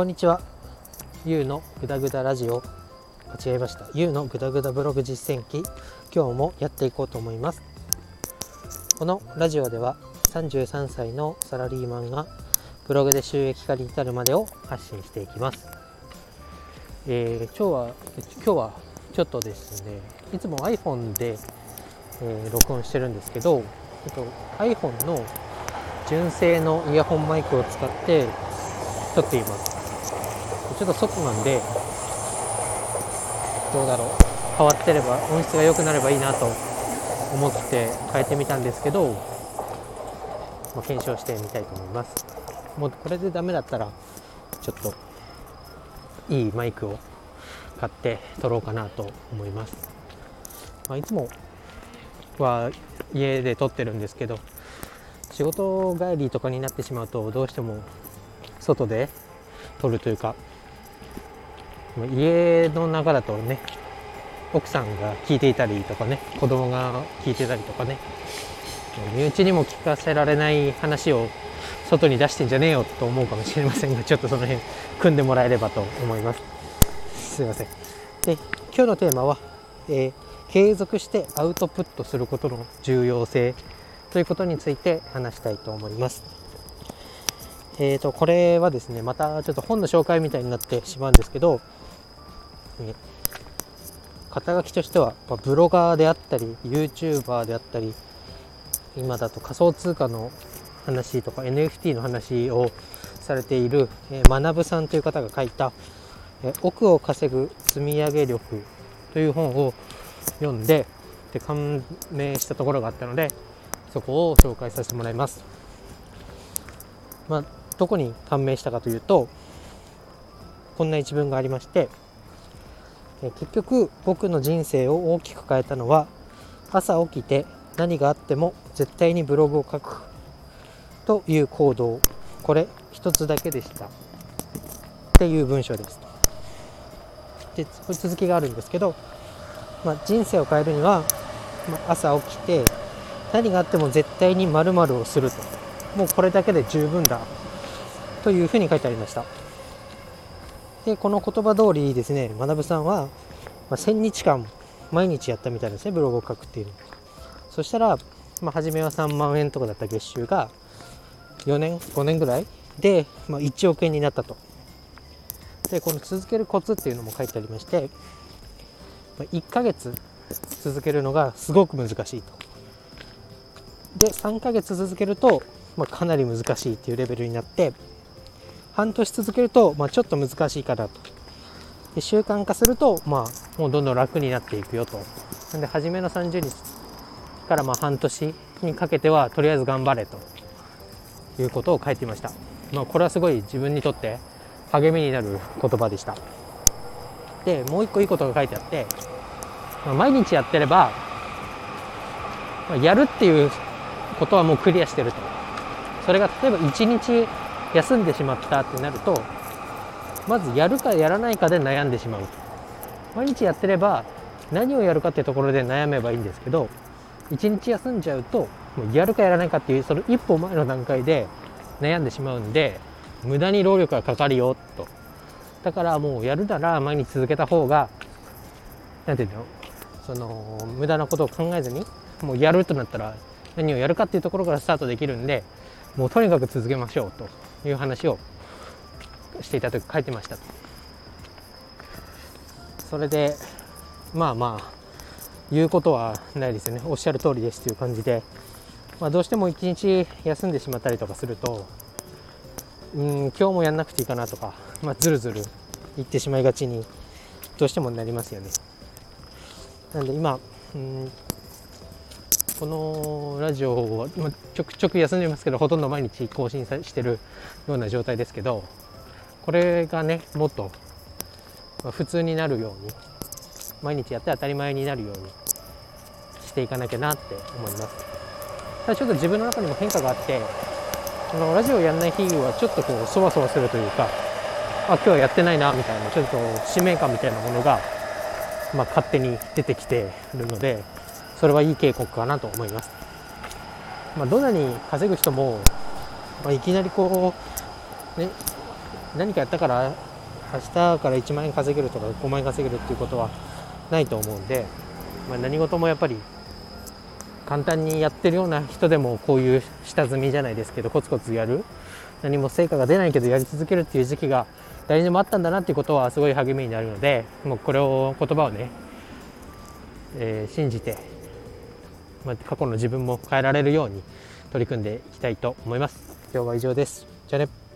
こんにちは。ゆうのぐだぐだラジオ。間違えました。ゆうのぐだぐだブログ実践記。今日もやっていこうと思います。このラジオでは33歳のサラリーマンがブログで収益化に至るまでを発信していきます。えー、今日は今日はちょっとですね、いつも iPhone で、えー、録音してるんですけど、ちょっと iPhone の純正のイヤホンマイクを使って撮っていますちょっと外なんでどうだろう。変わってれば音質が良くなればいいなと思って変えてみたんですけど、まあ、検証してみたいと思います。もうこれでダメだったらちょっといいマイクを買って撮ろうかなと思います、まあ、いつもは家で撮ってるんですけど仕事帰りとかになってしまうとどうしても外で撮るというか家の中だとね奥さんが聞いていたりとかね子供が聞いてたりとかね身内にも聞かせられない話を外に出してんじゃねえよと思うかもしれませんがちょっとその辺組んでもらえればと思います。すいません。で今日のテーマは、えー、継続してアウトプットすることの重要性ということについて話したいと思います。えーと、これはですねまたちょっと本の紹介みたいになってしまうんですけど、え肩書きとしてはブロガーであったり YouTuber であったり今だと仮想通貨の話とか NFT の話をされている、えー、学さんという方が書いた「え億を稼ぐ積み上げ力」という本を読んでで感銘したところがあったのでそこを紹介させてもらいます。まあどこに感銘したかというとこんな一文がありまして結局僕の人生を大きく変えたのは朝起きて何があっても絶対にブログを書くという行動。これ一つだけでした。っていう文章です。で続きがあるんですけど、まあ、人生を変えるには、まあ、朝起きて何があっても絶対に〇〇をすると。もうこれだけで十分だ。というふうに書いてありました。でこの言葉通りですね学さんは、ま、1000日間毎日やったみたいですねブログを書くっていうの。そしたら、まあ、初めは3万円とかだった月収が4年5年ぐらいで、まあ、1億円になったと。でこの続けるコツっていうのも書いてありまして、ま、1ヶ月続けるのがすごく難しいと。で3ヶ月続けると、まあ、かなり難しいっていうレベルになって半年続けると、まあ、ちょっと難しいかなと。で習慣化すると、まあ、もうどんどん楽になっていくよと。なんで初めの30日からまあ半年にかけてはとりあえず頑張れと。いうことを書いていました、まあ、これはすごい自分にとって励みになる言葉でした。でもう一個いいことが書いてあって、まあ、毎日やってれば、まあ、やるっていうことはもうクリアしてると。それが例えば1日休んでしまったってなるとまずやるかやらないかで悩んでしまう毎日やってれば何をやるかっていうところで悩めばいいんですけど1日休んじゃうともうやるかやらないかっていうその一歩前の段階で悩んでしまうんで無駄に労力がかかるよと。だからもうやるなら毎日続けた方が何て言うのその無駄なことを考えずにもうやるとなったら何をやるかっていうところからスタートできるんでもうとにかく続けましょうと。いう話をしていた時書いてましたと。それでまあまあ言うことはないですよね。おっしゃる通りですという感じで、まあ、どうしても一日休んでしまったりとかするとうん今日もやんなくていいかなとか、まあ、ずるずる言ってしまいがちにどうしてもなりますよね。なんで今うんこのラジオは、まちょくちょく休んでますけどほとんど毎日更新してるような状態ですけどこれがねもっと普通になるように毎日やって当たり前になるようにしていかなきゃなって思います。ただちょっと自分の中にも変化があってこのラジオやんない日はちょっとこうそわそわするというかあ今日はやってないなみたいなちょっと使命感みたいなものが、まあ、勝手に出てきてるのでそれはいい警告かなと思います。まあ、どんなに稼ぐ人も、まあ、いきなりこう、ね、何かやったから明日から1万円稼げるとか5万円稼げるっていうことはないと思うんで、まあ、何事もやっぱり簡単にやってるような人でもこういう下積みじゃないですけどコツコツやる何も成果が出ないけどやり続けるっていう時期が誰にもあったんだなっていうことはすごい励みになるのでもうこれを言葉をね、えー、信じて、ま、過去の自分も変えられるように取り組んでいきたいと思います。今日は以上です。じゃあね。